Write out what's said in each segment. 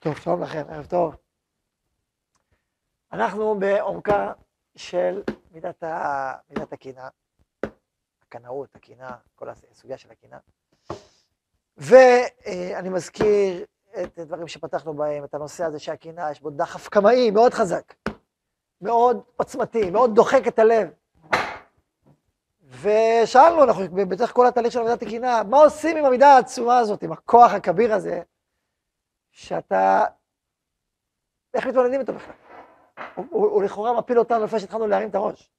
טוב, שלום לכם, ערב טוב. אנחנו בעומקה של מידת, ה... מידת הקנאה, הקנאות, הקנאה, כל הסוגיה של הקנאה. ואני מזכיר את הדברים שפתחנו בהם, את הנושא הזה שהקנאה, יש בו דחף קמאי מאוד חזק, מאוד עוצמתי, מאוד דוחק את הלב. ושאלנו, אנחנו בתוך כל התהליך של עבודת הקנאה, מה עושים עם המידה העצומה הזאת, עם הכוח הכביר הזה, שאתה... איך מתמודדים איתו בכלל? הוא, הוא, הוא לכאורה מפיל אותנו לפני שהתחלנו להרים את הראש.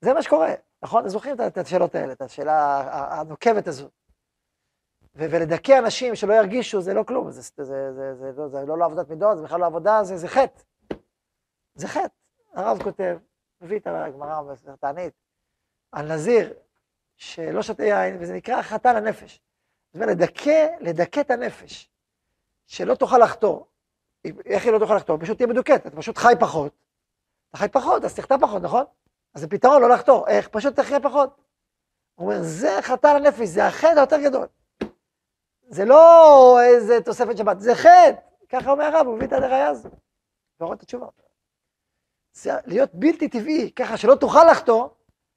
זה מה שקורה, נכון? זוכרים את השאלות האלה, את השאלה הנוקבת הזו. ולדכא אנשים שלא ירגישו, זה לא כלום, זה, זה, זה, זה, זה, לא, זה לא, לא עבודת מידות, זה בכלל לא עבודה, זה, זה חטא. זה חטא. הרב כותב, מביא את הגמרא בתענית, על נזיר שלא שותה יין, וזה נקרא חטא לנפש. זאת אומרת, לדכא, לדכא את הנפש, שלא תוכל לחטוא. איך היא לא תוכל לחטוא? פשוט תהיה מדוכאת, אתה פשוט חי פחות. אתה חי פחות, אז תחטא פחות, נכון? אז זה פתרון לא לחטוא. איך? פשוט תחיה פחות. הוא אומר, זה חטא לנפש, זה החטא היותר גדול. זה לא איזה תוספת שבת, זה חטא. ככה אומר הרב, הוא מביא את הראייה הזו. ורואה את התשובה. זה להיות בלתי טבעי, ככה שלא תוכל לחטוא,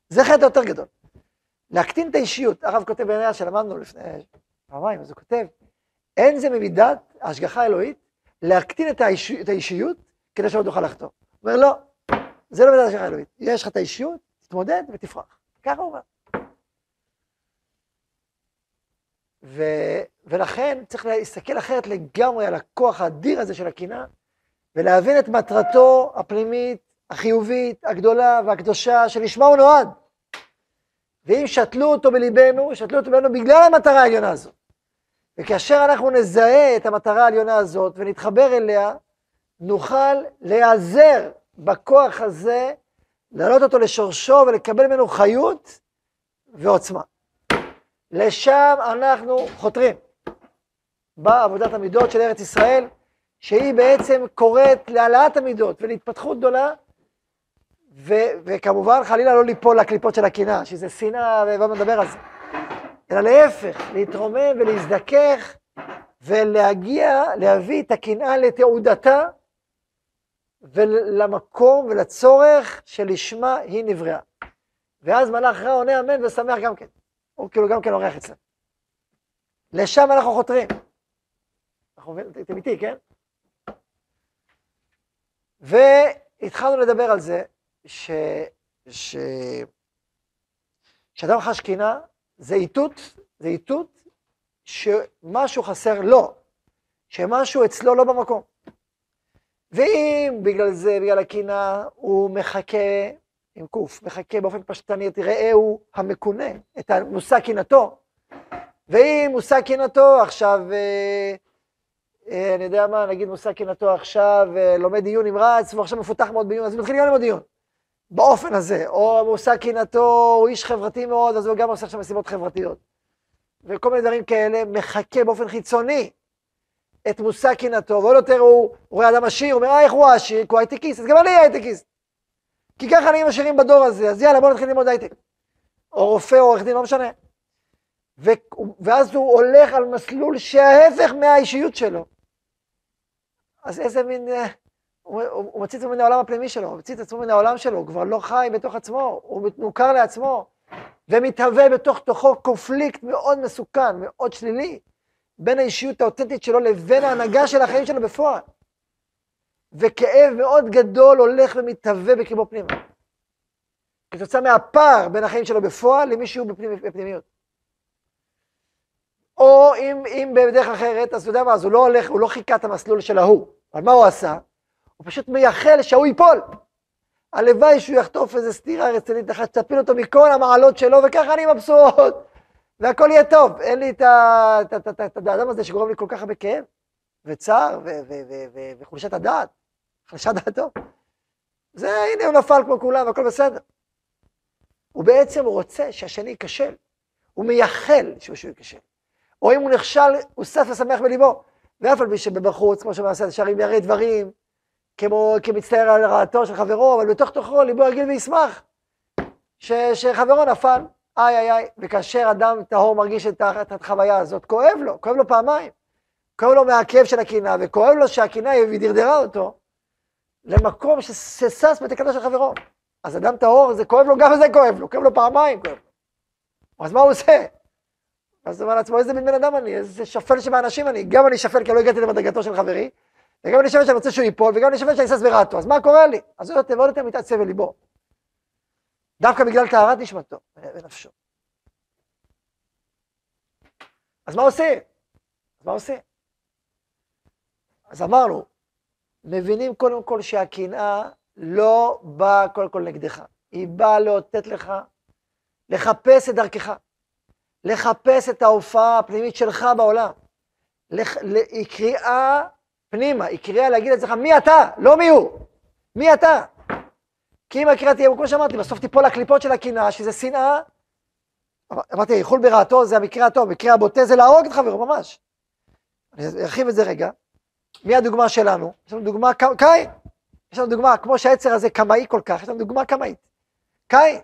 זה חטא יותר גדול. להקטין את האישיות, הרב כותב בעינייה שלמדנו לפני פעמיים, אז הוא כותב, אין זה ממידת ההשגחה האלוהית להקטין את, האיש, את האישיות כדי שלא תוכל לחטוא. הוא אומר, לא, זה לא מידת ההשגחה האלוהית. יש לך את האישיות, תתמודד ותפרח. ככה הוא אומר. ו, ולכן צריך להסתכל אחרת לגמרי על הכוח האדיר הזה של הקנאה, ולהבין את מטרתו הפנימית, החיובית, הגדולה והקדושה, שלשמה הוא נועד. ואם שתלו אותו בליבנו, שתלו אותו בליבנו בגלל המטרה העליונה הזאת. וכאשר אנחנו נזהה את המטרה העליונה הזאת ונתחבר אליה, נוכל להיעזר בכוח הזה, להעלות אותו לשורשו ולקבל ממנו חיות ועוצמה. לשם אנחנו חותרים. בעבודת המידות של ארץ ישראל, שהיא בעצם קוראת להעלאת המידות ולהתפתחות גדולה, ו- וכמובן חלילה לא ליפול לקליפות של הקנאה, שזה שנאה, ובואו נדבר על זה. אלא להפך, להתרומם ולהזדכך ולהגיע, להביא את הקנאה לתעודתה ולמקום ולצורך שלשמה היא נבראה. ואז מלאך רע עונה אמן ושמח גם כן. הוא כאילו גם כן אורח אצלנו. לשם אנחנו חותרים. אתם איתי, כן? והתחלנו לדבר על זה ש... ש... כשאדם חש קינה, זה איתות, זה איתות שמשהו חסר לו, שמשהו אצלו לא במקום. ואם בגלל זה, בגלל הקינה, הוא מחכה, עם קוף, מחכה באופן פשטני את רעהו המקונה, את המושג קינתו, ואם מושג קינתו עכשיו, אה, אה, אני יודע מה, נגיד מושג קינתו עכשיו, אה, לומד דיון נמרץ, והוא עכשיו מפותח מאוד בעיון, אז הוא מתחיל ללמוד דיון. באופן הזה, או מושג קינתו, הוא איש חברתי מאוד, אז הוא גם עושה עכשיו מסיבות חברתיות. וכל מיני דברים כאלה, מחכה באופן חיצוני את מושג קינתו, ועוד יותר הוא רואה אדם עשיר, הוא אומר, אה, איך הוא עשיר? כי הוא הייטקיסט, אז גם אני הייטקיסט. כי ככה נהיים עשירים בדור הזה, אז יאללה, בוא נתחיל ללמוד הייטק. או רופא או עורך דין, לא משנה. ו... ואז הוא הולך על מסלול שההפך מהאישיות שלו. אז איזה מין... אה, הוא, הוא, מציא את עצמו מן העולם הפנימי שלו, הוא מציא את עצמו מן העולם שלו, הוא כבר לא חי בתוך עצמו, הוא מוכר לעצמו, ומתהווה בתוך תוכו קונפליקט מאוד מסוכן, מאוד שלילי, בין האישיות האותנטית שלו לבין ההנהגה של החיים שלו בפועל. וכאב מאוד גדול הולך ומתהווה בקרבו פנימה. כתוצאה מהפער בין החיים שלו בפועל למי שהוא בפנימ, בפנימיות. או אם, אם בדרך אחרת, אז אתה יודע מה, אז הוא לא הולך, הוא לא חיכה את המסלול של ההוא. אבל מה הוא עשה? הוא פשוט מייחל שההוא ייפול. הלוואי שהוא יחטוף איזה סטירה רצינית אחת, שתפיל אותו מכל המעלות שלו, וככה אני מבסוט, והכל יהיה טוב. אין לי את האדם הזה שגורם לי כל כך הרבה כאב, וצער, וחולשת הדעת, חלשת דעתו. זה, הנה הוא נפל כמו כולם, הכל בסדר. הוא בעצם רוצה שהשני ייכשל. הוא מייחל שהוא ייכשל. או אם הוא נכשל, הוא שש ושמח בליבו. ואף על פי שבחוץ, כמו שמעשה שרים ירא דברים, כמו כמצטער על רעתו של חברו, אבל בתוך תוכו ליבו ירגיל וישמח, ש, שחברו נפל, איי איי איי, וכאשר אדם טהור מרגיש את, את החוויה הזאת, כואב לו, כואב לו פעמיים. כואב לו מהכאב של הקנאה, וכואב לו שהקנאה דרדרה אותו למקום ששש בתקנה של חברו. אז אדם טהור, זה כואב לו, גם זה כואב לו, כואב לו פעמיים, כואב לו. אז מה הוא עושה? אז הוא אומר לעצמו, איזה מין בן אדם אני, איזה שפל שבאנשים אני. גם אני שפל כי לא הגעתי למדרגתו של חברי, וגם שפל שאני רוצה שהוא ייפול, וגם שפל שאני שש ברעתו. אז מה קורה לי? אז הוא יותר ועוד יותר מתעצב בליבו. דווקא בגלל טהרת נשמתו ונפשו. אז מה עושים? אז מה עושים? אז אמרנו, מבינים קודם כל שהקנאה לא באה קודם כל נגדך, היא באה לאותת לך לחפש את דרכך, לחפש את ההופעה הפנימית שלך בעולם. לח... היא קריאה פנימה, היא קריאה להגיד לעצמך מי אתה, לא מי הוא, מי אתה. כי אם הקריאה תהיה, כמו שאמרתי, בסוף תיפול הקליפות של הקנאה, שזה שנאה. אמרתי, איחול ברעתו זה המקרה הטוב, מקרה הבוטה זה להרוג את חברו, ממש. אני ארחיב את זה רגע. מי הדוגמה שלנו? יש לנו דוגמה קין. יש לנו דוגמה, כמו שהעצר הזה קמאי כל כך, יש לנו דוגמה קמאית. קין,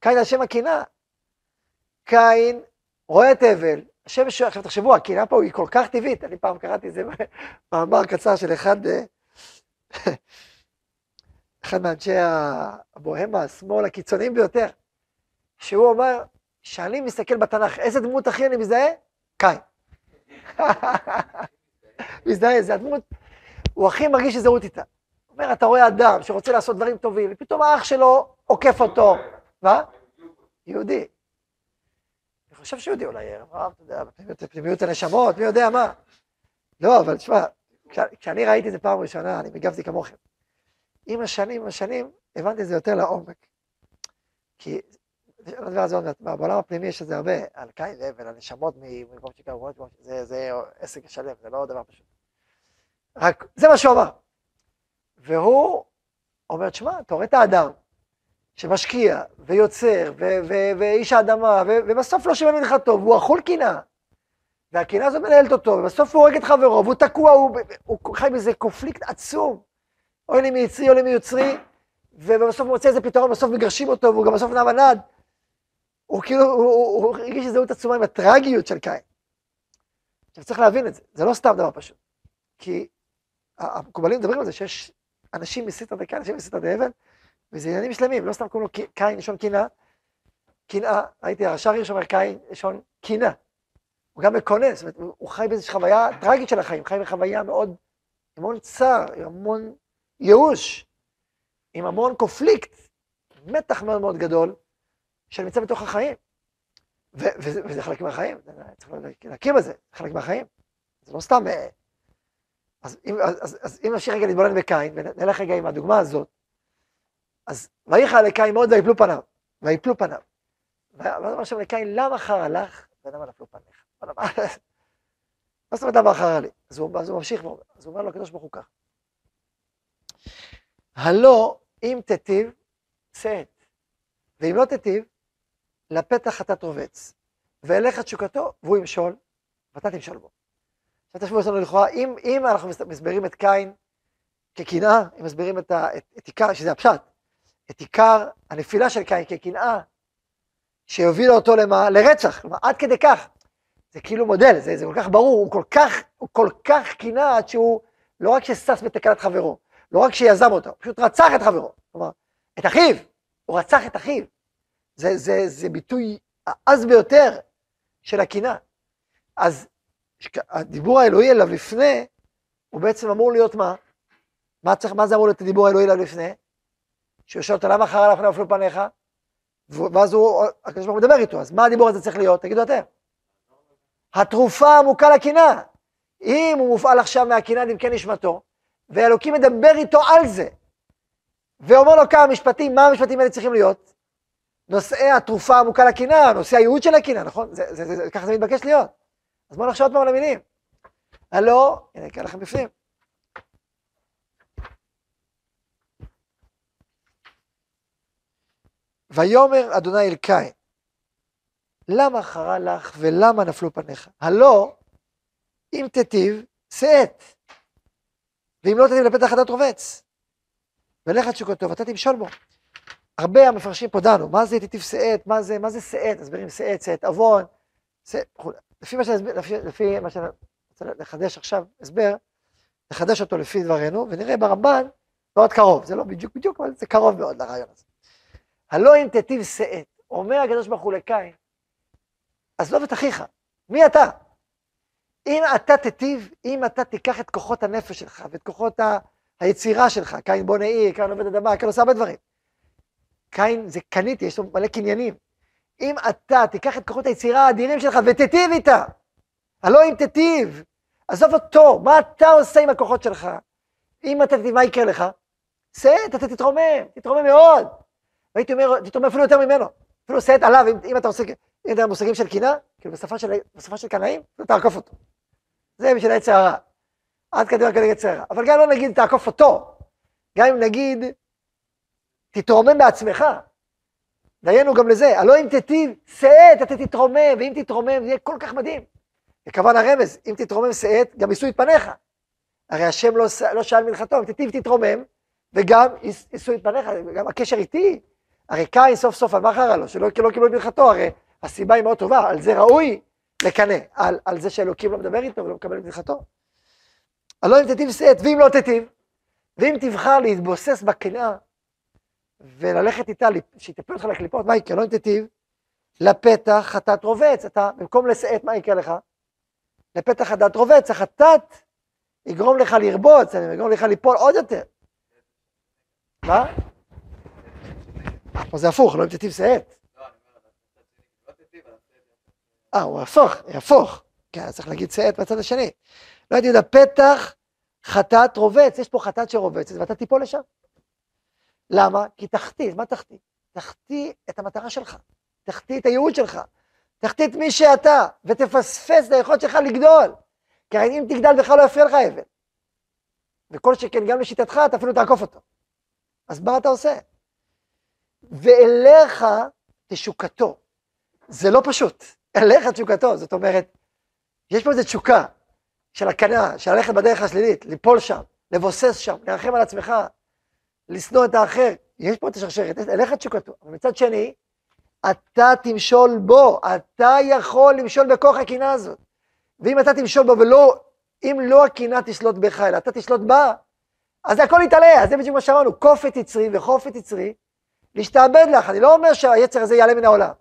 קין על שם הקנאה. קין רואה את הבל, שואל, עכשיו תחשבו, הקנאה פה היא כל כך טבעית, אני פעם קראתי את זה במאמר קצר של אחד, אה, אחד מאנשי הבוהמה, השמאל הקיצוניים ביותר, שהוא אומר, כשאני מסתכל בתנ"ך, איזה דמות הכי אני מזהה? קין. מזדהה, זה הדמות, הוא הכי מרגיש הזדהות איתה. הוא אומר, אתה רואה אדם שרוצה לעשות דברים טובים, ופתאום האח שלו עוקף אותו. מה? יהודי. אני חושב שיהודי אולי, הרב, אתה יודע, פנימיות הנשמות, מי יודע מה. לא, אבל תשמע, כשאני ראיתי את זה פעם ראשונה, אני מגבתי כמוכם. עם השנים, עם השנים, הבנתי את זה יותר לעומק. כי, נדבר על זה עוד מעט, בעולם הפנימי יש את זה הרבה, על קין לב על נשמות ממקום שקראו, זה עסק שלם, זה לא דבר פשוט. רק, זה מה שהוא אמר. והוא אומר, תשמע, אתה רואה את האדם שמשקיע ויוצר ואיש האדמה, ובסוף לא שומע ממך טוב, הוא אכול קנאה. והקנאה הזאת מנהלת אותו, ובסוף הוא הורג את חברו, והוא תקוע, הוא, הוא חי באיזה קונפליקט עצום. אוי לי מיצרי, אוי לי מיוצרי, ובסוף הוא מוצא איזה פתרון, בסוף מגרשים אותו, והוא גם בסוף נע ונד. הוא כאילו, הוא הרגיש הזדהות עצומה עם הטרגיות של קין. עכשיו צריך להבין את זה, זה לא סתם דבר פשוט. כי המקובלים מדברים על זה שיש אנשים מסיתא דקה, אנשים מסיתא דאבן, וזה עניינים שלמים, לא סתם קוראים לו קין, לשון קנאה. קנאה, ראיתי, הרש"ר הירש אומר קין, לשון קנאה. הוא גם מקונן, זאת אומרת, הוא חי באיזושהי חוויה טרגית של החיים, חי בחוויה מאוד, עם המון צער, עם המון ייאוש, עם המון קופליקט, מתח מאוד מאוד גדול, שנמצא בתוך החיים. וזה חלק מהחיים, צריך להכיר בזה, זה חלק מהחיים. זה לא סתם... אה, אז אם נמשיך רגע להתבונן בקין, ונלך רגע עם הדוגמה הזאת, אז ויחל לקין מאוד ויפלו פניו, ויפלו פניו. ואז אמר שם לקין, למה חרא לך ולמה נפלו פניך? מה זאת אומרת למה חרא לי? אז הוא, ממשיך ואומר, אז הוא אומר לו הקדוש ברוך הוא כך. הלא אם תיטיב, שאת, ואם לא תיטיב, לפתח אתה תרובץ, ואליך תשוקתו, והוא ימשול, ואתה תמשול בו. עכשיו תשמעו, יש לנו לכאורה, אם, אנחנו מסבירים את קין כקנאה, אם מסבירים את עיקר, שזה הפשט, את עיקר הנפילה של קין כקנאה, שהובילה אותו למה? לרצח, כלומר, עד כדי כך. זה כאילו מודל, זה, זה כל כך ברור, הוא כל כך, הוא כל כך קנאה עד שהוא לא רק ששש בתקנת חברו, לא רק שיזם אותו, הוא פשוט רצח את חברו, כלומר, את אחיו, הוא רצח את אחיו. זה, זה, זה ביטוי העז ביותר של הקנאה. אז הדיבור האלוהי אליו לפני, הוא בעצם אמור להיות מה? מה, צריך, מה זה אמור להיות הדיבור האלוהי אליו לפני? שואל אותו, למה אחר לך נפלו פניך? ואז הוא, הקדוש ברוך הוא מדבר איתו, אז מה הדיבור הזה צריך להיות? תגידו אתם. התרופה עמוקה לקנאה. אם הוא מופעל עכשיו מהקנאה דמקי נשמתו, ואלוקים מדבר איתו על זה, ואומר לו כמה משפטים, מה המשפטים האלה צריכים להיות? נושאי התרופה העמוקה לקנאה, נושאי הייעוד של הקנאה, נכון? ככה זה מתבקש להיות. אז בואו נחשוב עוד פעם על המילים. הלא, הנה, אקרא לכם בפנים. ויאמר אדוני אל קין, למה חרה לך ולמה נפלו פניך? הלא, אם תיטיב, שאת, ואם לא תיטיב לפתח חדת רובץ. ולך תשוקתו ואתה תמשול בו. הרבה המפרשים פה דנו, מה זה תיטיב שאת, מה זה, מה זה שאת, מסבירים שאת, שאת עוון, לפי מה שאני, לפי, לפי מה שאני רוצה לחדש עכשיו הסבר, לחדש אותו לפי דברינו, ונראה ברמב"ן מאוד קרוב, זה לא בדיוק בדיוק, אבל זה קרוב מאוד לרעיון הזה. הלא אם תיטיב שאת, אומר הקדוש ברוך הוא לקין, עזוב את אחיך, מי אתה? אם אתה תיטיב, אם אתה תיקח את כוחות הנפש שלך ואת כוחות ה... היצירה שלך, קין בונה עיר, קין עובד אדמה, קין עושה הרבה דברים. קין זה קניתי, יש לו מלא קניינים. אם אתה תיקח את כוחות היצירה האדירים שלך ותיטיב איתה, הלא אם תיטיב, עזוב אותו, מה אתה עושה עם הכוחות שלך? אם אתה תיטיב, מה יקרה לך? סט, אתה תתרומם, תתרומם מאוד. והייתי אומר, תתרומם אפילו יותר ממנו. אפילו סט עליו, אם, אם אתה עושה, אם אתה מושגים של קינה, כאילו בשפה של, בשפה של קנאים, תעקוף אותו. זה בשביל העץ הרע. עד כדי רק עץ הרע. אבל גם לא נגיד תעקוף אותו. גם אם נגיד, תתרומם בעצמך. דיינו גם לזה, הלא אם תיטיב, שאת, אתה תתרומם, ואם תתרומם זה יהיה כל כך מדהים. וכמובן הרמז, אם תתרומם שאת, גם יישאו את פניך. הרי השם לא, לא שאל מלכתו, אם תיטיב תתרומם, וגם יישאו את פניך, גם הקשר איתי. הרי קין סוף סוף, על מה חרה לו? שלא לא קיבלו את מלכתו, הרי הסיבה היא מאוד טובה, על זה ראוי לקנא, על, על זה שאלוקים לא מדבר איתו ולא מקבל את מלכתו. הלא אם תיטיב שאת, ואם לא תיטיב, ואם תבחר להתבוסס בקנאה, וללכת איתה, שהיא תפיל אותך לקליפות, מה יקרה? לא אם תיטיב, לפתח חטאת רובץ, אתה, במקום לשאת, מה יקרה לך? לפתח חטאת רובץ, החטאת יגרום לך לרבוץ, יגרום לך ליפול עוד יותר. מה? פה זה הפוך, לא אם תיטיב שאת. אה, הוא הפוך, יהפוך. כן, צריך להגיד שאת בצד השני. לא הייתי יודע, פתח חטאת רובץ, יש פה חטאת שרובצת, ואתה תיפול לשם. למה? כי תחטיא, מה תחטיא? תחטיא את המטרה שלך, תחטיא את הייעוד שלך, תחטיא את מי שאתה, ותפספס את היכולת שלך לגדול. כי אם תגדל בכלל לא יפריע לך אבל. וכל שכן, גם לשיטתך, אתה אפילו תעקוף אותו. אז מה אתה עושה? ואליך תשוקתו. זה לא פשוט, אליך תשוקתו, זאת אומרת, יש פה איזו תשוקה של הקנאה, של ללכת בדרך השלילית, ליפול שם, לבוסס שם, לרחם על עצמך, לשנוא את האחר. יש פה את השרשרת, אליך תשוקתו. אבל מצד שני, אתה תמשול בו, אתה יכול למשול בכוח הקנאה הזאת. ואם אתה תמשול בו ולא, אם לא הקנאה תשלוט בך, אלא אתה תשלוט בה, אז הכל יתעלה, אז זה בדיוק מה שאמרנו, כופת יצרי וחופת יצרי, להשתעבד לך. אני לא אומר שהיצר הזה יעלה מן העולם,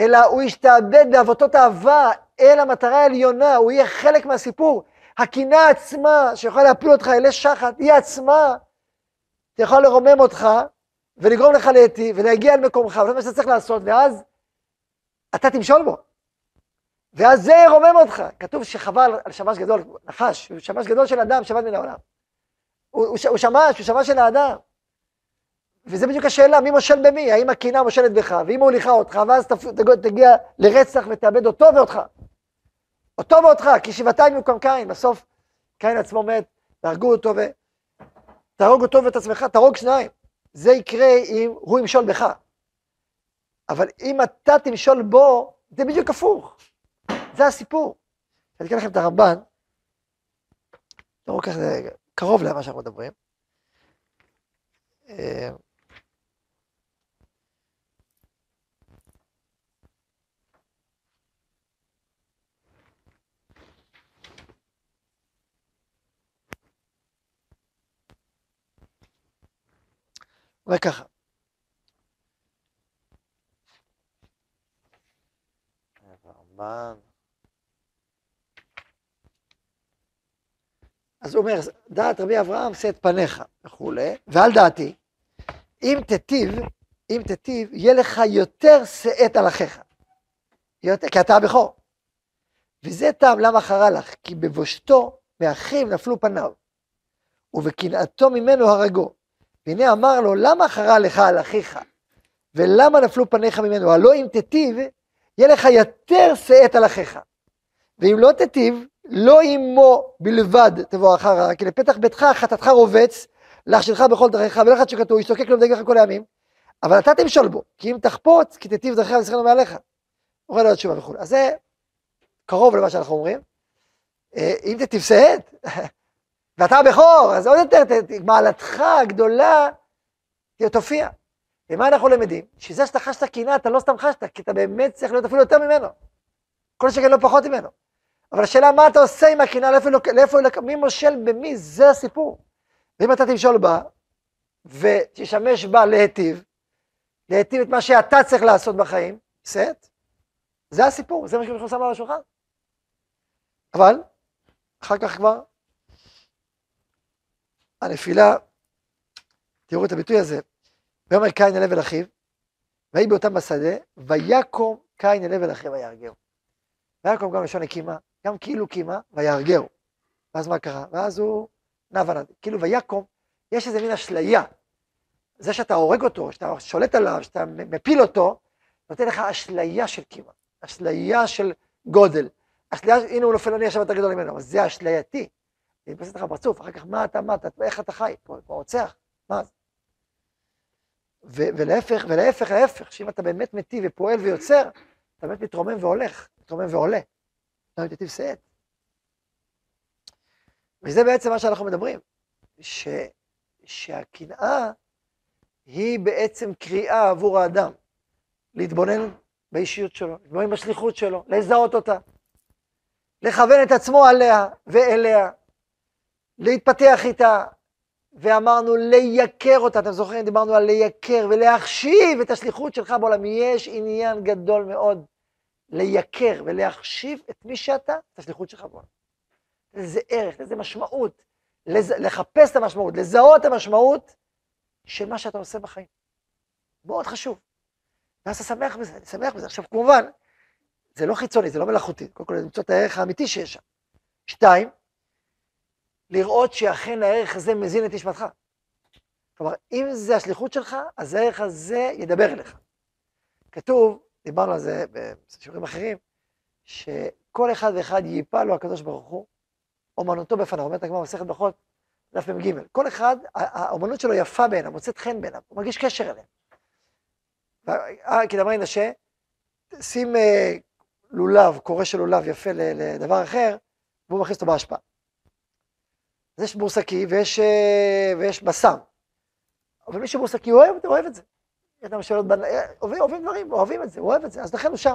אלא הוא ישתעבד בעבותות אהבה אל המטרה העליונה, הוא יהיה חלק מהסיפור. הקנאה עצמה, שיכולה להפיל אותך אלי שחת, היא עצמה יכולה לרומם אותך ולגרום לך להיטיב ולהגיע אל מקומך, וזה מה שאתה צריך לעשות, ואז אתה תמשול בו. ואז זה ירומם אותך. כתוב שחבל על שמש גדול, נחש, שמש גדול של אדם, שבת מן העולם. הוא, הוא, הוא שמש, הוא שמש של האדם. וזה בדיוק השאלה, מי מושל במי? האם הקנאה מושלת בך, והיא מוליכה אותך, ואז תגיע לרצח ותאבד אותו ואותך. אותו ואותך, כי שבעתיים יוקם קין, בסוף קין עצמו מת, והרגו אותו, ותהרוג אותו ואת עצמך, תהרוג שניים. זה יקרה אם הוא ימשול בך. אבל אם אתה תמשול בו, זה בדיוק הפוך. זה הסיפור. אני אקרא לכם את הרמב"ן, תראו ככה, זה קרוב למה שאנחנו מדברים. אומר ככה. אז הוא אומר, דעת רבי אברהם שא את פניך וכולי, ועל דעתי, אם תיטיב, אם תיטיב, יהיה לך יותר שאת על אחיך. יותר, כי אתה הבכור. וזה טעם למה חרה לך, כי בבושתו מאחיו נפלו פניו, ובקנאתו ממנו הרגו. והנה אמר לו, למה חרה לך על אחיך? ולמה נפלו פניך ממנו? הלא אם תיטיב, יהיה לך יותר שאת על אחיך. ואם לא תיטיב, לא עמו בלבד תבוא אחר כי לפתח ביתך חטאתך רובץ, להכשילך בכל דרכיך, ולך תשוקתו, ישתוקק לו ודגך כל הימים, אבל אתה תמשול בו, כי אם תחפוץ, כי תיטיב דרכיך וזכרנו מעליך. אומר לו התשובה וכו'. אז זה קרוב למה שאנחנו אומרים. אה, אם תיטיב שאת, ואתה הבכור, אז עוד יותר, מעלתך הגדולה תופיע. ומה אנחנו למדים? שזה שאתה חשת קנאה, אתה לא סתם חשת, כי אתה באמת צריך להיות אפילו יותר ממנו. כל שכן לא פחות ממנו. אבל השאלה מה אתה עושה עם הקנאה, לאיפה, לאיפה, מי מושל במי, זה הסיפור. ואם אתה תמשול בה, ותשמש בה להיטיב, להיטיב את מה שאתה צריך לעשות בחיים, בסדר? זה הסיפור, זה מה שאנחנו שמים על השולחן. אבל, אחר כך כבר, הנפילה, תראו את הביטוי הזה, ויאמר קין אל אל אחיו, ויהי באותם בשדה, ויקום קין אל אל אחיו ויהרגהו. ויקום גם לשון הקימה, גם כאילו קימה, ויהרגהו. ואז מה קרה? ואז הוא נע ונד. כאילו ויקום, יש איזה מין אשליה. זה שאתה הורג אותו, שאתה שולט עליו, שאתה מפיל אותו, נותן לך אשליה של קימה, אשליה של גודל. אשליה, הנה הוא נופל, אני עכשיו יותר גדול ממנו, אבל זה אשלייתי. אני מתפסת לך בפרצוף, אחר כך מה אתה, מה אתה, איך אתה חי, פה, פה רוצח, מה זה? ולהפך, ולהפך, להפך, שאם אתה באמת מטיב ופועל ויוצר, אתה באמת מתרומם והולך, מתרומם ועולה. אתה מתייטיב שאת. וזה בעצם מה שאנחנו מדברים, ש, שהקנאה היא בעצם קריאה עבור האדם להתבונן באישיות שלו, להתבונן בשליחות שלו, לזהות אותה, לכוון את עצמו עליה ואליה, להתפתח איתה, ואמרנו לייקר אותה, אתם זוכרים? דיברנו על לייקר ולהחשיב את השליחות שלך בעולם. יש עניין גדול מאוד לייקר ולהחשיב את מי שאתה, את השליחות שלך בעולם. איזה ערך, איזה משמעות, לז... לחפש את המשמעות, לזהות את המשמעות של מה שאתה עושה בחיים. מאוד חשוב. ואז אתה שמח בזה, אני שמח בזה. עכשיו, כמובן, זה לא חיצוני, זה לא מלאכותי. קודם כל, למצוא את הערך האמיתי שיש שם. שתיים, לראות שאכן הערך הזה מזין את נשמתך. כלומר, אם זה השליחות שלך, אז הערך הזה ידבר אליך. כתוב, דיברנו על זה בשיעורים אחרים, שכל אחד ואחד ייפה לו הקדוש ברוך הוא, אומנותו בפניו, אומרת הגמרא במסכת ברכות, דף מ"ג. כל אחד, האומנות שלו יפה בעיניו, מוצאת חן בעיניו, הוא מרגיש קשר אליהם. כי דמרי נשה, שים אה, לולב, קורא של לולב יפה לדבר אחר, והוא מכניס אותו בהשפעה. אז יש בורסקי ויש, אה, ויש בשר. אבל מי שבורסקי אוהב, אוהב את זה. לנו שאלות, אוהבים, אוהבים דברים, אוהבים את זה, הוא אוהב את זה, אז לכן הוא שם.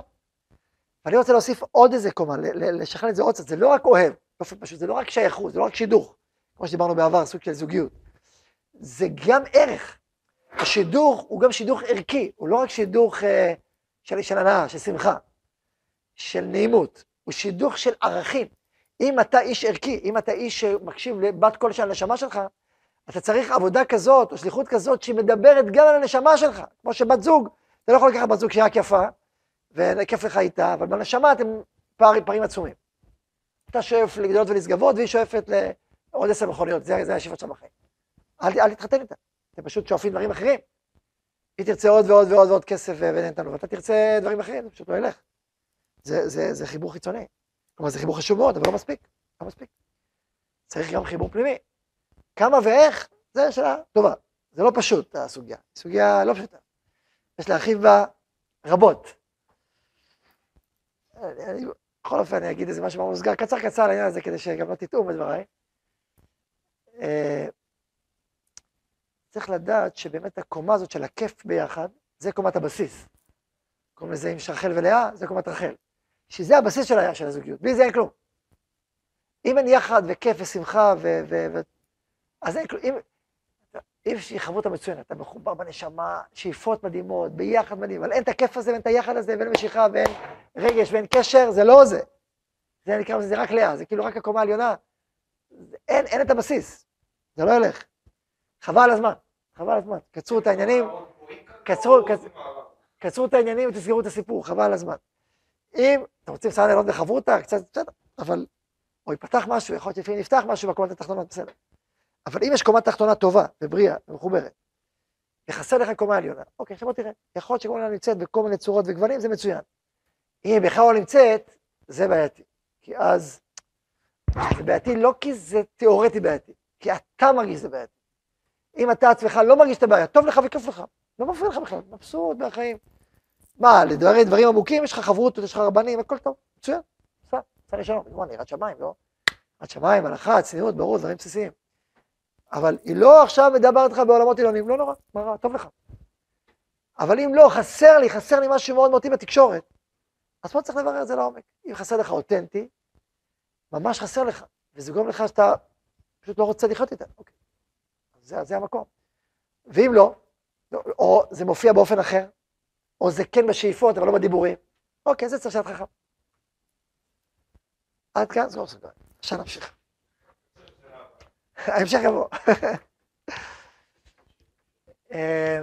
ואני רוצה להוסיף עוד איזה קומה, לשכלל את זה עוד קצת, זה לא רק אוהב, באופן פשוט, זה לא רק שייכות, זה לא רק שידוך, כמו שדיברנו בעבר, סוג של זוגיות. זה גם ערך. השידוך הוא גם שידוך ערכי, הוא לא רק שידוך אה, של, של הנאה, של שמחה, של נעימות, הוא שידוך של ערכים. אם אתה איש ערכי, אם אתה איש שמקשיב לבת קול של הנשמה שלך, אתה צריך עבודה כזאת, או שליחות כזאת, שהיא מדברת גם על הנשמה שלך. כמו שבת זוג, אתה לא יכול לקחת בת זוג שהיא רק יפה, וכיף לך איתה, אבל בנשמה אתם פערים, פערים עצומים. אתה שואף לגדולות ולשגבות, והיא שואפת לעוד עשר מכוניות, זה, זה השאיפות שלך בחיים. אל, אל תתחתן איתה, אתם פשוט שואפים דברים אחרים. היא תרצה עוד ועוד ועוד ועוד כסף ונתנו, ואתה תרצה דברים אחרים, זה פשוט לא ילך. זה, זה, זה חיבור חיצוני. כלומר, זה חיבור חשוב מאוד, אבל לא מספיק, לא מספיק. צריך גם חיבור פנימי. כמה ואיך, זו שאלה טובה. זה לא פשוט, הסוגיה. סוגיה לא פשוטה. יש להרחיב בה רבות. אני, בכל אופן, אני אגיד איזה משהו מוסגר קצר קצר על העניין הזה, כדי שגם לא תטעו בדבריי. אה, צריך לדעת שבאמת הקומה הזאת של הכיף ביחד, זה קומת הבסיס. קוראים לזה עם שרחל ולאה, זה קומת רחל. שזה הבסיס של, של הזוגיות, בלי זה אין כלום. אם אין יחד וכיף ושמחה ו... ו, ו אז אין כלום. אם, אם יש חברות המצוינת, אתה מחובר בנשמה, שאיפות מדהימות, ביחד מדהים, אבל אין את הכיף הזה ואין את היחד הזה ואין משיכה ואין רגש ואין קשר, זה לא זה. זה נקרא לזה, זה רק לאה, זה כאילו רק הקומה העליונה. אין, אין את הבסיס, זה לא ילך. חבל על הזמן, חבל על הזמן. קצרו את העניינים, קצרו, קצרו, קצרו את העניינים ותסגרו את הסיפור, חבל על הזמן. אם אתם רוצים סעד לילות בחברותה, קצת, בסדר, אבל, או יפתח משהו, יכול להיות לפעמים נפתח משהו בקומת התחתונות, בסדר. אבל אם יש קומה תחתונה טובה ובריאה ומחוברת, וחסר לך קומה עליונה, אוקיי, עכשיו בוא תראה, יכול להיות שקומה נמצאת בכל מיני צורות וגוונים, זה מצוין. אם היא בכלל לא נמצאת, זה בעייתי. כי אז, זה בעייתי לא כי זה תיאורטי בעייתי, כי אתה מרגיש שזה בעייתי. אם אתה עצמך לא מרגיש את הבעיה, טוב לך וכיף לך, לא מפריע לך בכלל, מבסוט מהחיים. מה, לדברים דברים עמוקים, יש לך חברות, יש לך רבנים, הכל טוב, מצוין, סע, סע לשלום, כמובן, יראת שמיים, לא? יראת שמיים, הלכה, צניעות, ברור, דברים בסיסיים. אבל היא לא עכשיו מדברת איתך בעולמות עילונים, לא נורא, מה רע, טוב לך. אבל אם לא, חסר לי, חסר לי משהו מאוד מהותי בתקשורת, אז פה צריך לברר את זה לעומק. אם חסר לך אותנטי, ממש חסר לך, וזה גורם לך שאתה פשוט לא רוצה לחיות איתה. אוקיי. זה, זה המקום. ואם לא, או זה מופיע באופן אחר, או זה כן בשאיפות, אבל לא בדיבורים, אוקיי, זה צריך לשאול חכם. עד כאן, סגור סגור. עכשיו נמשיך. ההמשך יבוא. אה,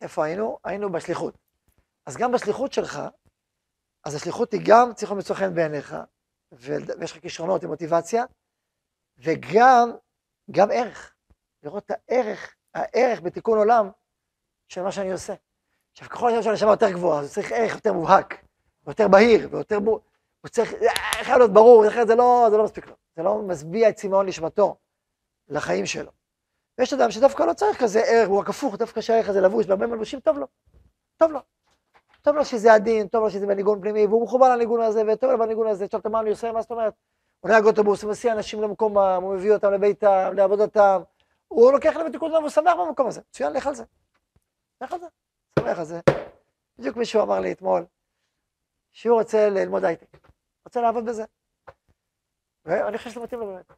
איפה היינו? היינו בשליחות. אז גם בשליחות שלך, אז השליחות היא גם צריכה למצוא חן בעיניך, ויש לך כישרונות עם מוטיבציה, וגם, גם ערך. לראות את הערך, הערך בתיקון עולם של מה שאני עושה. עכשיו, ככל שהנשמה יותר גבוהה, אז צריך ערך יותר מובהק, ויותר בהיר, ויותר בור... הוא צריך, חייב להיות ברור, אחרת זה לא, זה לא מספיק לו. זה לא משביע את צמאון נשמתו לחיים שלו. ויש אדם שדווקא לא צריך כזה ערך, הוא רק הפוך, דווקא שהערך הזה לבוש בהרבה מלבושים, טוב לו. טוב לו. טוב לו שזה עדין, טוב לו שזה בניגון פנימי, והוא מחובר לניגון הזה, וטוב לו בניגון הזה. עכשיו, מה אני עושה? מה זאת אומרת? הוא נהג אוטובוס, הוא מסיע אנשים למקומם, הוא מביא אותם לביתם, לעבודתם, הוא לוקח להם את תיקון והוא שמח במקום הזה. מצוין, לך על זה. לך על זה. שמח על זה. בדיוק מישהו אמר לי אתמול, שהוא רוצה ללמוד הייטק, רוצה לעבוד בזה. ואני חושב שזה מתאים לו באמת.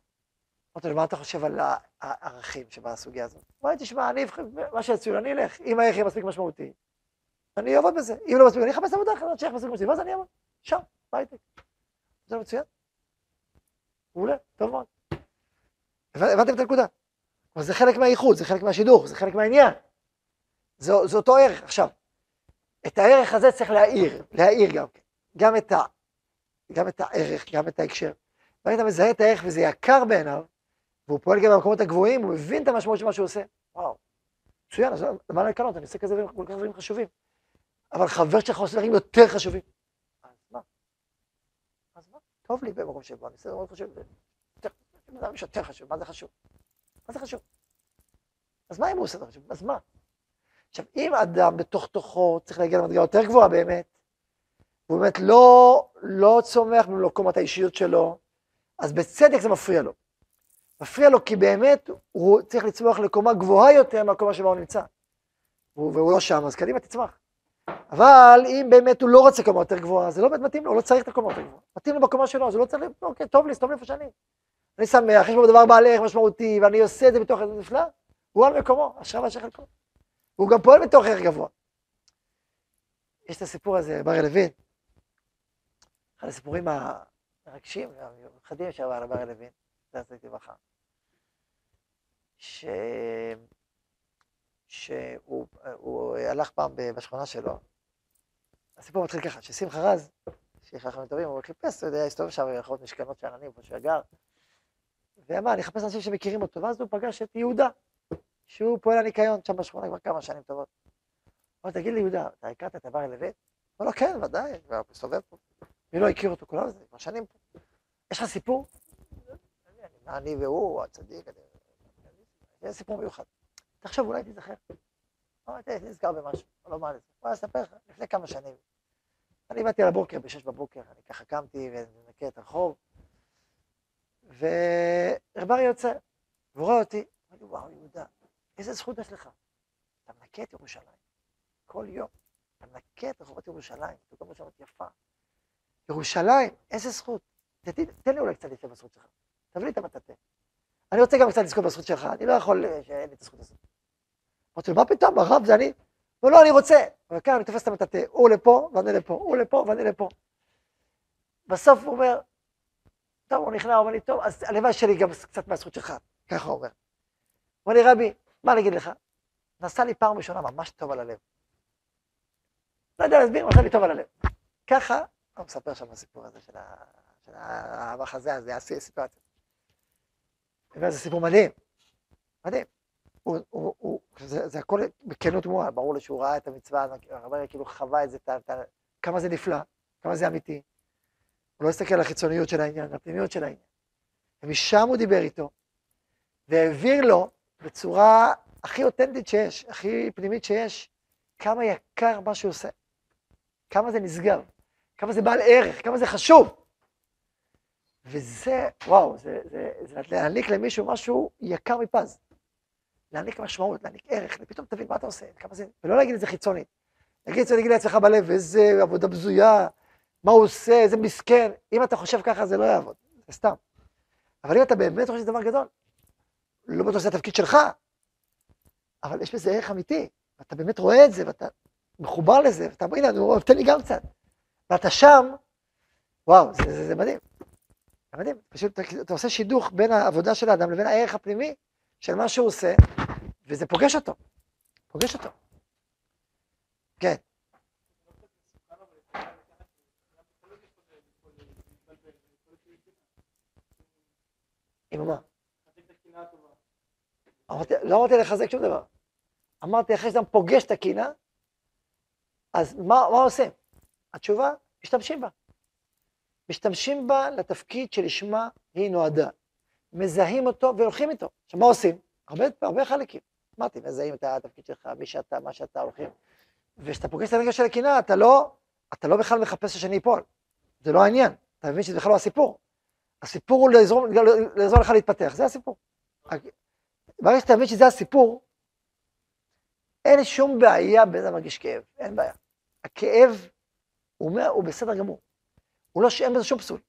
אמרתי לו, מה אתה חושב על הערכים שבסוגיה הזאת? הוא אמר לי, תשמע, אני אבחר, מה שיצאו אני אלך. אם הערך יהיה מספיק משמעותי, אני אעבוד בזה. אם לא מספיק, אני אחפש עבודה אחרת שיהיה מספיק משמעותי, ואז אני אעבוד. שם, בהייטק. זה מצוין. מעולה, טוב מאוד. הבנתם את הנקודה? אבל זה חלק מהייחוד, זה חלק מהשידוך, זה חלק מהעניין. זה, זה אותו ערך. עכשיו, את הערך הזה צריך להעיר, להעיר גם כן. גם את, ה, גם את הערך, גם את ההקשר. ואם אתה מזהה את הערך וזה יקר בעיניו, והוא פועל גם במקומות הגבוהים, הוא מבין את המשמעות של מה שהוא עושה. וואו, מצוין, אז למה לא לקנות? אני עושה כזה כל כך דברים חשובים. אבל חבר שלך עושה דברים יותר חשובים. אז מה? אז מה? טוב לי במקום שבו, אני עושה דברים חשובים. יותר חשוב, מה זה חשוב? מה זה חשוב? אז מה אם הוא עושה דבר חשוב? אז מה? עכשיו, אם אדם בתוך תוכו צריך להגיע למדרגה יותר גבוהה באמת, הוא באמת לא, לא צומח במקומת האישיות שלו, אז בצדק זה מפריע לו. מפריע לו כי באמת הוא צריך לצמוח לקומה גבוהה יותר מהקומה שבה הוא נמצא. והוא לא שם, אז קדימה תצמח. אבל אם באמת הוא לא רוצה קומה יותר גבוהה, זה לא באמת מתאים לו, הוא לא צריך את הקומה יותר גבוהה. מתאים לו בקומה שלו, אז הוא לא צריך, אוקיי, טוב לי, טוב לי איפה שאני. אני שמח, יש בו דבר בעל ערך משמעותי, ואני עושה את זה בתוך איזה נפלא, הוא על מקומו, אשריו אשר חלקו. הוא גם פועל בתוך ערך גבוה. יש את הסיפור הזה, בר לוין, אחד הסיפורים המרגשים והמיוחדים שעבר על בר לוין, זה עשיתי לברכה, ש... שהוא הלך פעם בשכונה שלו, הסיפור מתחיל ככה, ששמחה רז, שיש חכמים טובים, הוא חיפש, אתה יודע, הסתובב שם ברחובות משכנות שאננים, פה שהוא גר, ואמר, אני אחפש אנשים שמכירים אותו, ואז הוא פגש את יהודה, שהוא פועל הניקיון שם בשכונה כבר כמה שנים טובות. אמר, תגיד לי, יהודה, אתה הכרת את הבר לוין? אמר לו, כן, ודאי, כבר מסתובב פה. מי לא הכיר אותו? כולם זה כבר שנים פה. יש לך סיפור? אני והוא, הצדיק, זה סיפור מיוחד. תחשוב, אולי תזכר. אמרתי, נזכר במשהו, לא מה לזה. בוא אספר לך, לפני כמה שנים. אני באתי על הבוקר, בשש בבוקר, אני ככה קמתי ונקה את הרחוב, ורב יוצא, והוא רואה אותי, אמר לי, וואו, יהודה, איזה זכות יש לך. אתה מנקה את ירושלים. כל יום. אתה מנקה את רחובות ירושלים. אתה אומר שבת יפה. ירושלים, איזה זכות. תן לי אולי קצת להתקדם בזכות שלך. תביא לי את המטאטא. אני רוצה גם קצת לזכות בזכות שלך, אני לא יכול אה, שאין לי את הזכות הזאת. אמרתי לו, מה פתאום, הרב זה אני? הוא לא, אני רוצה. אבל כאן אני תופס את המטאטא, הוא לפה ואני לפה, הוא לפה ואני לפה. בסוף הוא אומר, טוב, הוא נכנע, הוא אומר לי, טוב, אז הלוואי שלי גם קצת מהזכות שלך. ככה הוא אומר. הוא אומר לי, רבי, מה אני אגיד לך? נסע לי פעם ראשונה ממש טוב על הלב. לא יודע להסביר, עשה לי טוב על הלב. ככה, הוא מספר שם הסיפור הזה של המחזה הזה, הסיטואציה. וזה סיפור מדהים, מדהים. הוא, הוא, הוא, זה, זה הכל בכנות גמורה, ברור לי שהוא ראה את המצווה, הרבה כאילו חווה את זה, כמה זה נפלא, כמה זה אמיתי. הוא לא הסתכל על החיצוניות של העניין, על הפנימיות של העניין. ומשם הוא דיבר איתו, והעביר לו בצורה הכי אותנטית שיש, הכי פנימית שיש, כמה יקר מה שהוא עושה, כמה זה נשגב, כמה זה בעל ערך, כמה זה חשוב. וזה, וואו, זה, זה, זה להעניק למישהו משהו יקר מפז. להעניק משמעות, להעניק ערך, ופתאום תבין מה אתה עושה, כמה זה, ולא להגיד את זה חיצונית, נגיד, צריך להגיד לעצמך בלב, איזה עבודה בזויה, מה הוא עושה, איזה מסכן. אם אתה חושב ככה, זה לא יעבוד, זה סתם. אבל אם אתה באמת חושב שזה דבר גדול, לא בטוח שזה התפקיד שלך, אבל יש בזה ערך אמיתי, ואתה באמת רואה את זה, ואתה מחובר לזה, ואתה אומר, הנה, תן לי גם קצת. ואתה שם, וואו, זה, זה, זה מדהים. זה מדהים, פשוט אתה, אתה עושה שידוך בין העבודה של האדם לבין הערך הפנימי של מה שהוא עושה, וזה פוגש אותו, פוגש אותו. כן. עם מה? אמרתי, לא אמרתי לחזק שום דבר. אמרתי, אחרי שאתה פוגש את הקינה, אז מה, מה עושים? התשובה, משתמשים בה. משתמשים בה לתפקיד שלשמה היא נועדה. מזהים אותו והולכים איתו. עכשיו, מה עושים? הרבה, הרבה חלקים. אמרתי, מזהים את התפקיד שלך, מי שאתה, מה שאתה, הולכים. וכשאתה פוגש את הרגע של הקינה, אתה לא, אתה לא בכלל מחפש שאני אפול. זה לא העניין. אתה מבין שזה בכלל לא הסיפור. הסיפור הוא לעזור, לעזור לך להתפתח, זה הסיפור. ברגע שאתה מבין שזה הסיפור, אין שום בעיה באיזה מרגיש כאב, אין בעיה. הכאב, הוא הוא בסדר גמור. הוא לא, שאין בזה שום פסול.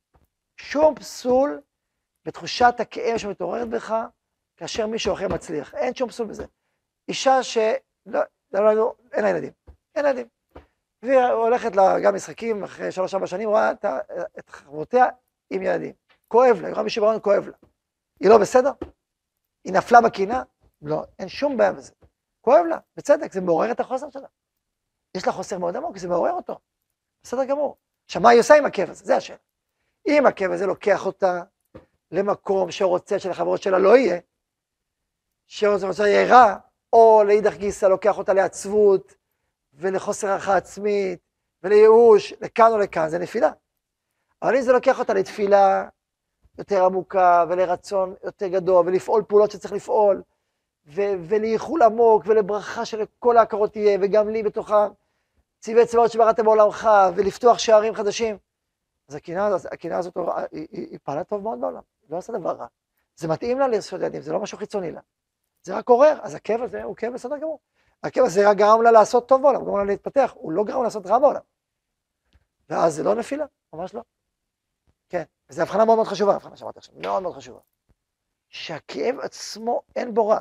שום פסול בתחושת הכאב שמתעוררת בך כאשר מישהו אחר מצליח. אין שום פסול בזה. אישה שלא, לא, לא, לא, אין לה ילדים, אין לה ילדים. והיא הולכת לגן משחקים אחרי שלוש-ארבע שנים, רואה את חברותיה עם ילדים. כואב לה, מישהו בעולם כואב לה. היא לא בסדר? היא נפלה בקינה? לא, אין שום בעיה בזה. כואב לה, בצדק, זה מעורר את החוסר שלה. יש לה חוסר מאוד עמוק, זה מעורר אותו. בסדר גמור. עכשיו, מה היא עושה עם הכאב הזה? זה השאלה. אם הכאב הזה לוקח אותה למקום שרוצה שלחברות שלה לא יהיה, שרוצה יהיה רע, או לאידך גיסא לוקח אותה לעצבות ולחוסר הערכה עצמית ולייאוש, לכאן או לכאן, זה נפילה. אבל אם זה לוקח אותה לתפילה יותר עמוקה ולרצון יותר גדול ולפעול פעולות שצריך לפעול, ו- ולאיחול עמוק ולברכה שלכל ההכרות תהיה, וגם לי בתוכם, צבעי צבאות שבראת בעולמך, ולפתוח שערים חדשים. אז הקנאה, הקנאה הזאת היא, היא, היא פעלה טוב מאוד בעולם, היא לא עושה דבר רע. זה מתאים לה לעשות ילדים, זה לא משהו חיצוני לה. זה רק עורר, אז הכאב הזה הוא כאב בסדר גמור. הכאב הזה רק גרם לה לעשות טוב בעולם, גרם לה להתפתח, הוא לא גרם לעשות רע בעולם. ואז זה לא נפילה, ממש לא. וזו הבחנה מאוד מאוד חשובה, הבחנה שאמרתי עכשיו, מאוד מאוד חשובה. שהכאב עצמו אין בו רע.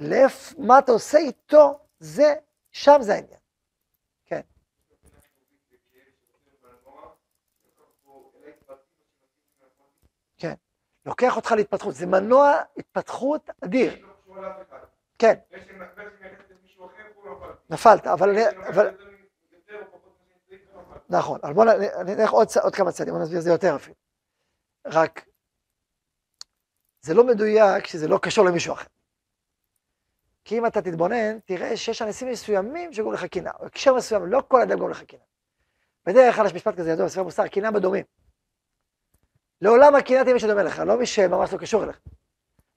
לפ, מה אתה עושה איתו, זה, שם זה העניין. כן. כן. לוקח אותך להתפתחות, זה מנוע התפתחות אדיר. כן. נפלת, אבל... נכון, אבל בואו נלך עוד, עוד כמה צעדים, בואו נסביר את זה יותר אפילו. רק, זה לא מדויק שזה לא קשור למישהו אחר. כי אם אתה תתבונן, תראה שיש אנשים מסוימים שגורמים לך קנאה, או הקשר מסוים, לא כל אדם גורם לך קנאה. בדרך כלל יש משפט כזה ידוע בספר מוסר, קנאה בדומים. לעולם הקנאה תהיה מי שדומה לך, לא מי שממש לא קשור אליך.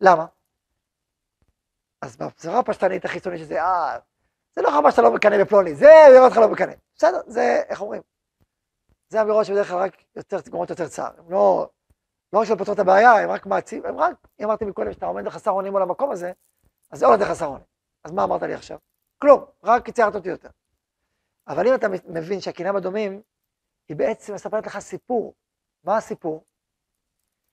למה? אז בבשרה הפשטנית החיצונית שזה, אה, זה לא חבל שאתה לא מקנא בפלוני, זה יראה אותך לא מקנא. בסדר, זה, איך אומרים? זה אמירות שבדרך כלל רק יותר, גורמות יותר צער. הם לא, לא רק שלא פותרות את הבעיה, הם רק מעציב, הם רק, אם אמרתי מקודם שאתה עומד חסר אונים מול המקום הזה, אז זה עוד יותר חסר אונים. אז מה אמרת לי עכשיו? כלום, רק ציירת אותי יותר. אבל אם אתה מבין שהקנאה בדומים, היא בעצם מספרת לך סיפור. מה הסיפור?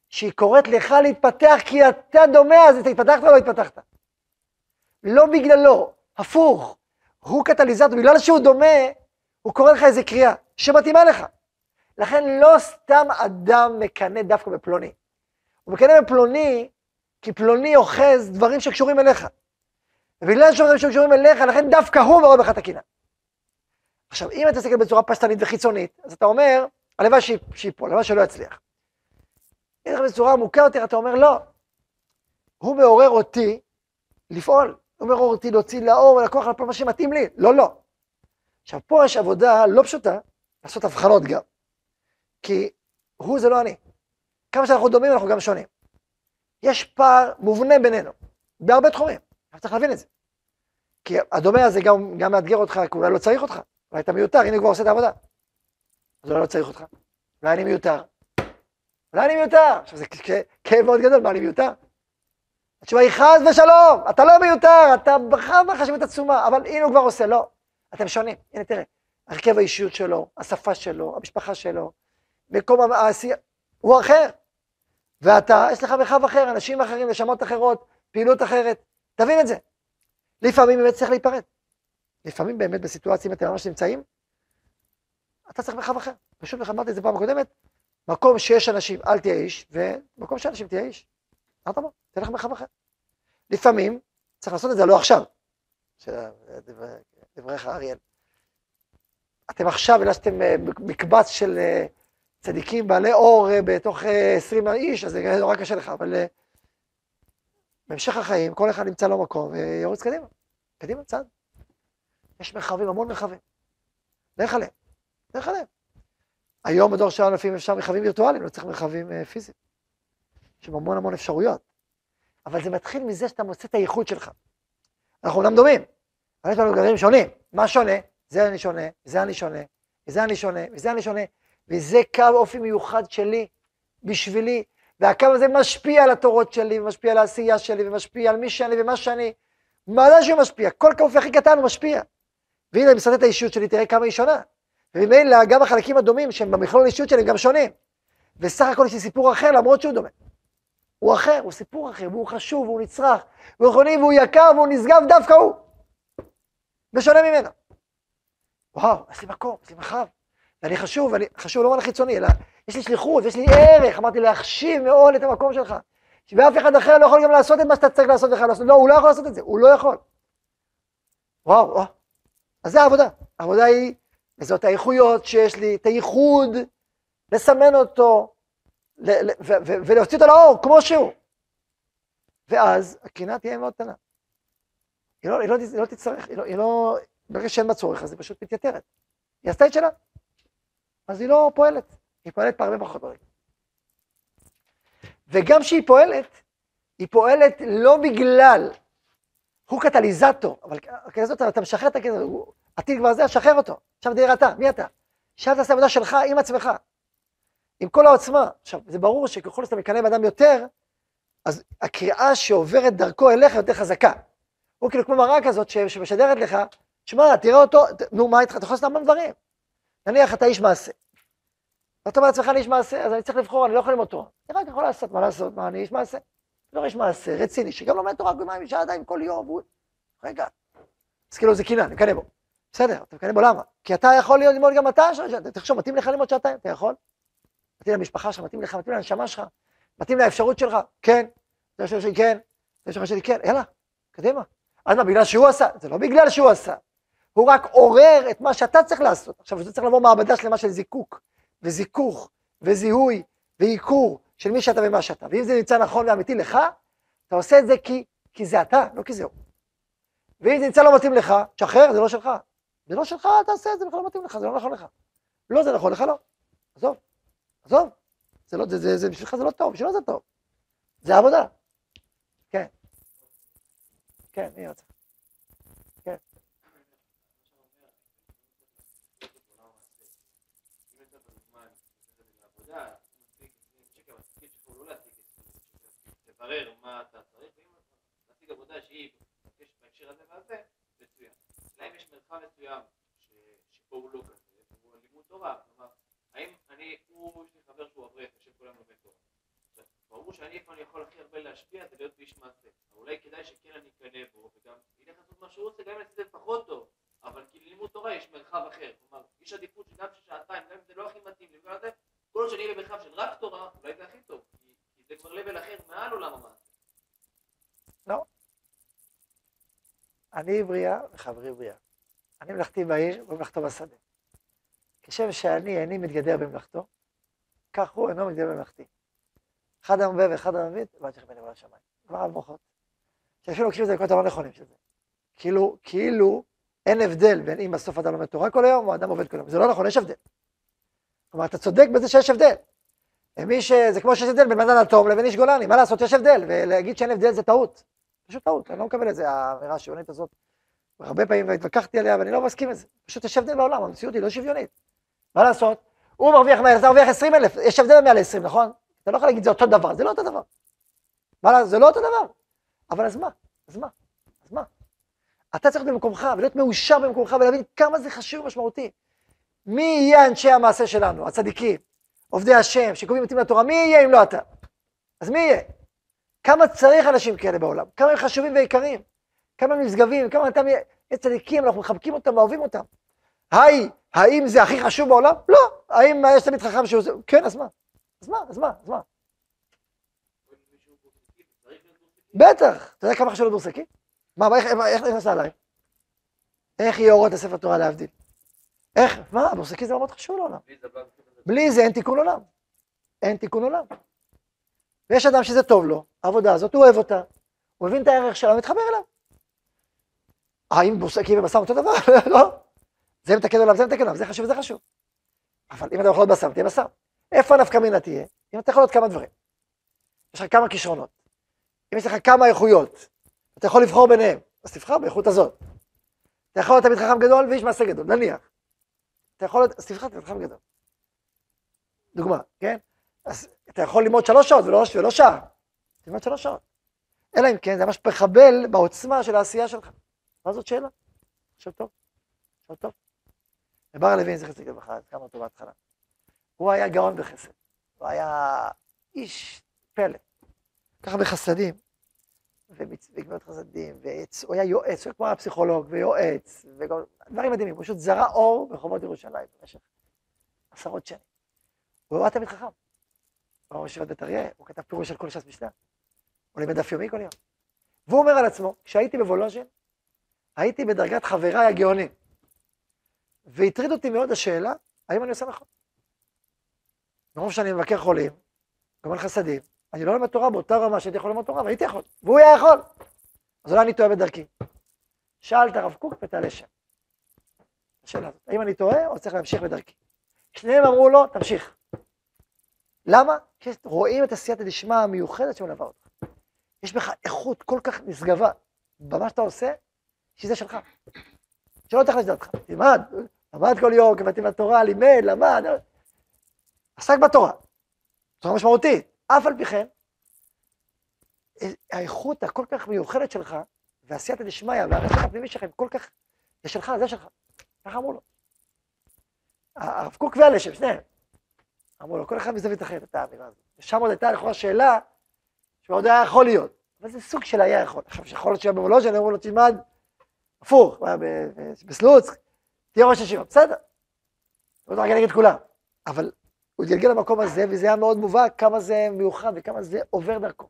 שהיא קוראת לך להתפתח כי אתה דומה, אז אתה התפתחת או לא התפתחת? לא בגללו, הפוך. הוא קטליזטור, בגלל שהוא דומה, הוא קורא לך איזה קריאה שמתאימה לך. לכן לא סתם אדם מקנא דווקא בפלוני. הוא מקנא בפלוני, כי פלוני אוחז דברים שקשורים אליך. ובגלל שדברים שקשורים אליך, לכן דווקא הוא מראה בך את הקנאה. עכשיו, אם אתה מסתכל בצורה פשטנית וחיצונית, אז אתה אומר, הלוואי שיפול, הלוואי שלא יצליח. אם אתה בצורה עמוקה יותר, אתה אומר, לא. הוא מעורר אותי לפעול. הוא מעורר אותי להוציא לאור ולקוח על כל מה שמתאים לי. לא, לא. עכשיו, פה יש עבודה לא פשוטה, לעשות הבחנות גם. כי הוא זה לא אני. כמה שאנחנו דומים, אנחנו גם שונים. יש פער מובנה בינינו, בהרבה תחומים. אתה צריך להבין את זה. כי הדומה הזה גם, גם מאתגר אותך, כי אולי לא צריך אותך. אולי אתה מיותר, הנה הוא כבר עושה את העבודה. אז אולי לא צריך אותך. אולי אני מיותר. אולי אני מיותר. עכשיו זה כאב מאוד גדול, מה אני מיותר? התשובה היא חס ושלום, אתה לא מיותר, אתה בחר בחשיבות עצומה, אבל הנה הוא כבר עושה, לא. אתם שונים. הנה תראה, הרכב האישיות שלו, השפה שלו, המשפחה שלו, מקום העשייה, הוא אחר. ואתה, יש לך מרחב אחר, אנשים אחרים, נשמות אחרות, פעילות אחרת. תבין את זה. לפעמים באמת צריך להיפרד. לפעמים באמת בסיטואציה, אם אתם ממש נמצאים, אתה צריך מרחב אחר. פשוט אמרתי את זה פעם הקודמת, מקום שיש אנשים, אל תהיה איש, ומקום שאנשים תהיה איש. אמרת בוא, תלך מרחב אחר. לפעמים צריך לעשות את זה לא עכשיו. דבריך אריאל. אתם עכשיו, אלא שאתם אה, מקבץ של אה, צדיקים בעלי אור אה, בתוך 20 איש, אז זה נורא קשה לך, אבל בהמשך החיים, כל אחד נמצא לו מקום וירוץ קדימה. קדימה, צעד. יש מרחבים, המון מרחבים. לך עליהם, לך עליהם. היום בדור שלנו לפעמים אפשר מרחבים וירטואליים, לא צריך מרחבים פיזיים. יש שם המון המון אפשרויות. אבל זה מתחיל מזה שאתה מוצא את הייחוד שלך. אנחנו אומנם דומים, אבל יש לנו גרעינים שונים. מה שונה? זה אני שונה, זה אני שונה, וזה אני שונה, וזה אני שונה, וזה קו אופי מיוחד שלי, בשבילי, והקו הזה משפיע על התורות שלי, ומשפיע על העשייה שלי, ומשפיע על מי שאני ומה שאני. מה זה שהוא משפיע? כל קו אופי הכי קטן הוא משפיע. והנה, אני מסתכל את האישיות שלי, תראה כמה היא שונה. וממילא גם החלקים הדומים, שהם במכלול האישיות שלי, הם גם שונים. וסך הכל יש לי סיפור אחר, למרות שהוא דומה. הוא אחר, הוא סיפור אחר, והוא חשוב, והוא נצרך, והוא נכוני, והוא יקר, והוא נשגב דווקא הוא. בשונה ממנו. וואו, יש לי מקום, יש לי מרחב. ואני חשוב, ואני חשוב לא רק חיצוני, אלא יש לי שליחות, יש לי ערך, אמרתי להחשיב מאוד את המקום שלך. ואף אחד אחר לא יכול גם לעשות את מה שאתה צריך לעשות לך לעשות. לא, הוא לא יכול לעשות את זה, הוא לא יכול. וואו, וואו. אז זה העבודה. העבודה היא, וזאת האיכויות שיש לי, את הייחוד, לסמן אותו, ולהוציא אותו לאור, כמו שהוא. ואז הקנאה תהיה מאוד קטנה. היא לא, היא לא, היא לא תצטרך, היא לא, היא לא, ברגע שאין בה צורך, אז היא פשוט מתייתרת. היא עשתה את שלה, אז היא לא פועלת. היא פועלת הרבה פחות ברגע. וגם כשהיא פועלת, היא פועלת לא בגלל, הוא קטליזטור, אבל הקטליזטור, אתה משחרר את הקטליזטור, עתיד כבר זה, שחרר אותו. עכשיו תראה אתה, מי אתה? עכשיו תעשה עבודה שלך עם עצמך, עם כל העוצמה. עכשיו, זה ברור שככל שאתה מקנא באדם יותר, אז הקריאה שעוברת דרכו אליך יותר חזקה. הוא כאילו כמו מראה כזאת שמשדרת לך, שמע, תראה אותו, נו, מה איתך? אתה יכול לעשות המון דברים. נניח אתה איש מעשה. אתה אומר לעצמך, אני איש מעשה, אז אני צריך לבחור, אני לא יכול ללמוד תורה. אני רק יכול לעשות, מה לעשות? מה, אני איש מעשה? לא איש מעשה, רציני, שגם לומד תורה יומיים שעתיים כל יום, והוא... רגע. אז כאילו זה קינא, אני מקנא בו. בסדר, אתה מקנא בו למה? כי אתה יכול ללמוד גם אתה, תחשוב, מתאים לך ללמוד שעתיים? אתה יכול? מתאים למשפחה שלך, מתאים לך, מתאים לנשמה שלך, מתאים לאפשרות שלך? כן. זה שלי כן, זה שלי כן, יאללה, קדימה. אז מה, בגלל שהוא עשה? זה לא בגלל שהוא עשה. הוא רק עורר את מה שאתה צריך לעשות. עכשיו, זה צריך לבוא מעבדה שלמה של זיקוק, וזיכוך, וזיהוי, ועיקור של מי שאתה ומה שאתה. ואם זה נמצא נכון ואמיתי לך, אתה עושה את זה כי, כי זה אתה, לא כי זה הוא. ואם זה נמצא לא מתאים לך, תשחרר, זה לא שלך. זה לא שלך, אל תעשה את זה, בכלל לא מתאים לך, זה לא נכון לך. לא, זה נכון לך, לא. עזוב, עזוב. זה לא, זה, זה, זה, בשבילך זה לא טוב, בשבילך זה טוב. זה עבודה. כן. כן, מי רוצה? לברר מה אתה צריך, ואם להשיג עבודה שהיא מבקשת בהקשר הזה והזה, מצוין. להם יש מרחב מסוים שפה הוא לא כזה, הוא לימוד תורה, כלומר, האם אני, הוא, יש לי חבר שהוא אברך, יושב כולם לומד תורה. ברור שאני איפה אני יכול הכי הרבה להשפיע זה להיות איש מעשה. אולי כדאי שכן אני אקנא בו, וגם ילך לעשות מה שהוא רוצה, גם אם אני אעשה פחות טוב. אבל כי ללימוד תורה יש מרחב אחר. כלומר, יש עדיפות שגם של שעתיים, גם אם זה לא הכי מתאים כל עוד שאני אהיה במרחב של רק תורה, אולי זה הכי טוב. זה כבר לבל אחר מעל עולם המעשה. לא. אני בריאה וחברי בריאה. אני מלאכתי בעיר ומלאכתו בשדה. כשם שאני איני מתגדר במלאכתו, כך הוא אינו מתגדר במלאכתי. אחד המביא ואחד המביא, לא צריך בני עולם שמיים. כבר מוחות. שאפילו לוקחים את זה לכל הלא נכונים של זה. כאילו, כאילו אין הבדל בין אם בסוף אדם לומד תורה כל היום או אדם עובד כל היום. זה לא נכון, יש הבדל. כלומר, אתה צודק בזה שיש הבדל. מי ש... זה כמו שיש הבדל בין מדען אטום לבין איש גולני, מה לעשות, יש הבדל, ולהגיד שאין הבדל זה טעות. פשוט טעות, אני לא מקבל את זה, האמירה השוויונית הזאת. הרבה פעמים התווכחתי עליה, ואני לא מסכים עם זה. פשוט יש הבדל בעולם, המציאות היא לא שוויונית. מה לעשות? הוא מרוויח 100, אתה מרוויח 20 אלף, יש הבדל מעל 20, נכון? אתה לא יכול להגיד זה אותו דבר, זה לא אותו דבר. מה, זה לא אותו דבר. אבל אז מה? אז מה? אז מה? אתה צריך להיות במקומך ולהיות מאושר במקומך ולהבין כמה זה חשוב ומשמעותי. מי יהיה אנשי המעשה שלנו, הצדיקים, עובדי השם, שקובעים מתאים לתורה, מי יהיה אם לא אתה? אז מי יהיה? כמה צריך אנשים כאלה בעולם? כמה הם חשובים ויקרים? כמה הם נשגבים? כמה אתם צדיקים, אנחנו מחבקים אותם ואוהבים אותם. היי, האם זה הכי חשוב בעולם? לא. האם יש תמיד חכם שהוא... כן, אז מה? אז מה? אז מה? אז מה? בטח. אתה יודע כמה חשוב להיות מורסקי? מה, איך נכנס עליי? איך יהיה אורות לספר תורה להבדיל? איך? מה, מורסקי זה מאוד חשוב לעולם. בלי זה אין תיקון עולם. אין תיקון עולם. ויש אדם שזה טוב לו, העבודה הזאת, הוא אוהב אותה, הוא מבין את הערך שלה, מתחבר אליו. האם מורסקי ובשר אותו דבר? לא. זה מתקן עליו, זה מתקן עליו, זה חשוב וזה חשוב. אבל אם אתה יכול להיות בשר, תהיה בשר. איפה הנפקא מינה תהיה? אם אתה יכול להיות כמה דברים. יש לך כמה כישרונות. אם יש לך כמה איכויות, אתה יכול לבחור ביניהם, אז תבחר באיכות הזאת. אתה יכול להיות תמיד חכם גדול ואיש מעשה גדול, נניח. אתה יכול להיות, אז תבחר תמיד חכם גדול. דוגמה, כן? אז אתה יכול ללמוד שלוש שעות ולא, ולא שעה. תלמד שלוש שעות. אלא אם כן, זה ממש מחבל בעוצמה של העשייה שלך. מה זאת שאלה? עכשיו טוב. עכשיו טוב. ובר לוין, זכר צדיק לברכה, כמה אותו בהתחלה. הוא היה גאון בחסד. הוא היה איש פלא. ככה בחסדים, ובגמילות חסדים, והוא היה יועץ, הוא כמו היה פסיכולוג, ויועץ, ודברים מדהימים. הוא פשוט זרע אור ברחובות ירושלים במשך עשרות שנים. הוא היה תמיד חכם. הוא אמר ישיבת בית אריה, הוא כתב פירוש על כל ש"ס משנה. הוא לימד דף יומי כל יום. והוא אומר על עצמו, כשהייתי בוולוז'ין, הייתי בדרגת חבריי הגאונים. והטריד אותי מאוד השאלה, האם אני עושה נכון? מרוב שאני מבקר חולים, גומל חסדים, אני לא לומד תורה באותה רמה שהייתי יכול ללמוד תורה, והייתי יכול, והוא היה יכול. אז אולי אני טועה בדרכי. שאל את הרב קוק ותעלה שם. השאלה הזאת, האם אני טועה או צריך להמשיך בדרכי? שניהם אמרו לו, תמשיך. למה? כי רואים את עשייתא דשמיא המיוחדת שמלווה אותך. יש בך איכות כל כך נשגבה במה שאתה עושה, שזה שלך. שלא תחלש דעתך. תלמד, למד כל יום, כבתים בתורה, לימד, למד, עסק בתורה. בצורה משמעותית. אף על פי כן, האיכות הכל כך מיוחדת שלך, ועשייתא דשמיא, והרצח הפנימי שלך, כל כך, זה שלך, זה שלך. ככה אמרו לו. הרב קוק והלשם, שניהם. אמרו לו, כל אחד מזווית אחרת, את האמירה הזאת. ושם עוד הייתה לכאורה שאלה, שעוד היה יכול להיות. אבל זה סוג של היה יכול. עכשיו, שיכול להיות שהיה בוולוז'ן, אמרו לו, תלמד הפוך, בסלוצק, תהיה ראש ישיבה, בסדר. לא יודע נגד כולם. אבל הוא התגלגל למקום הזה, וזה היה מאוד מובהק כמה זה מיוחד וכמה זה עובר דרכו.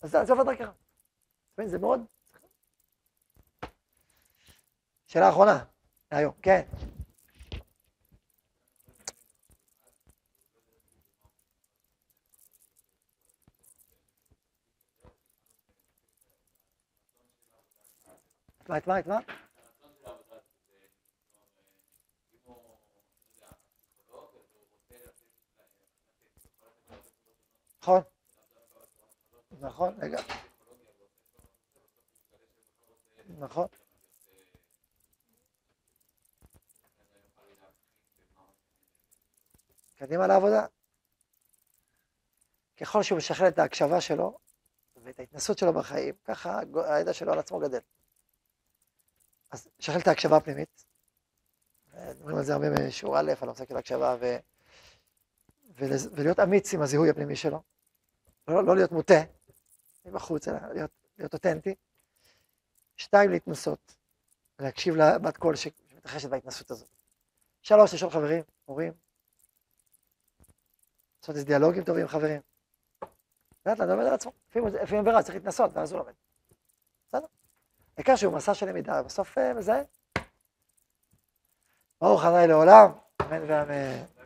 אז זה עובר דרכך. זה מאוד... שאלה אחרונה, היום, כן. מה, את מה? נכון. נכון, רגע. נכון. קדימה לעבודה. ככל שהוא משחרר את ההקשבה שלו ואת ההתנסות שלו בחיים, ככה הידע שלו על עצמו גדל. אז שחרר את ההקשבה הפנימית. מדברים על זה הרבה בשיעור א', על הנושא של הקשבה, ו... ולהיות אמיץ עם הזיהוי הפנימי שלו. לא, לא להיות מוטה מבחוץ, אלא להיות, להיות אותנטי. שתיים, להתנסות, להקשיב לבת קול שמתרחשת בהתנסות הזאת. שלוש, לשאול חברים, הורים, לעשות איזה דיאלוגים טובים עם חברים. לאט לאט לומד על עצמו, לפעמים ברע צריך להתנסות, ואז הוא לומד. העיקר שהוא מסע של למידה, בסוף אה, מזהה. ברוך ה' לעולם, אמן ואמן.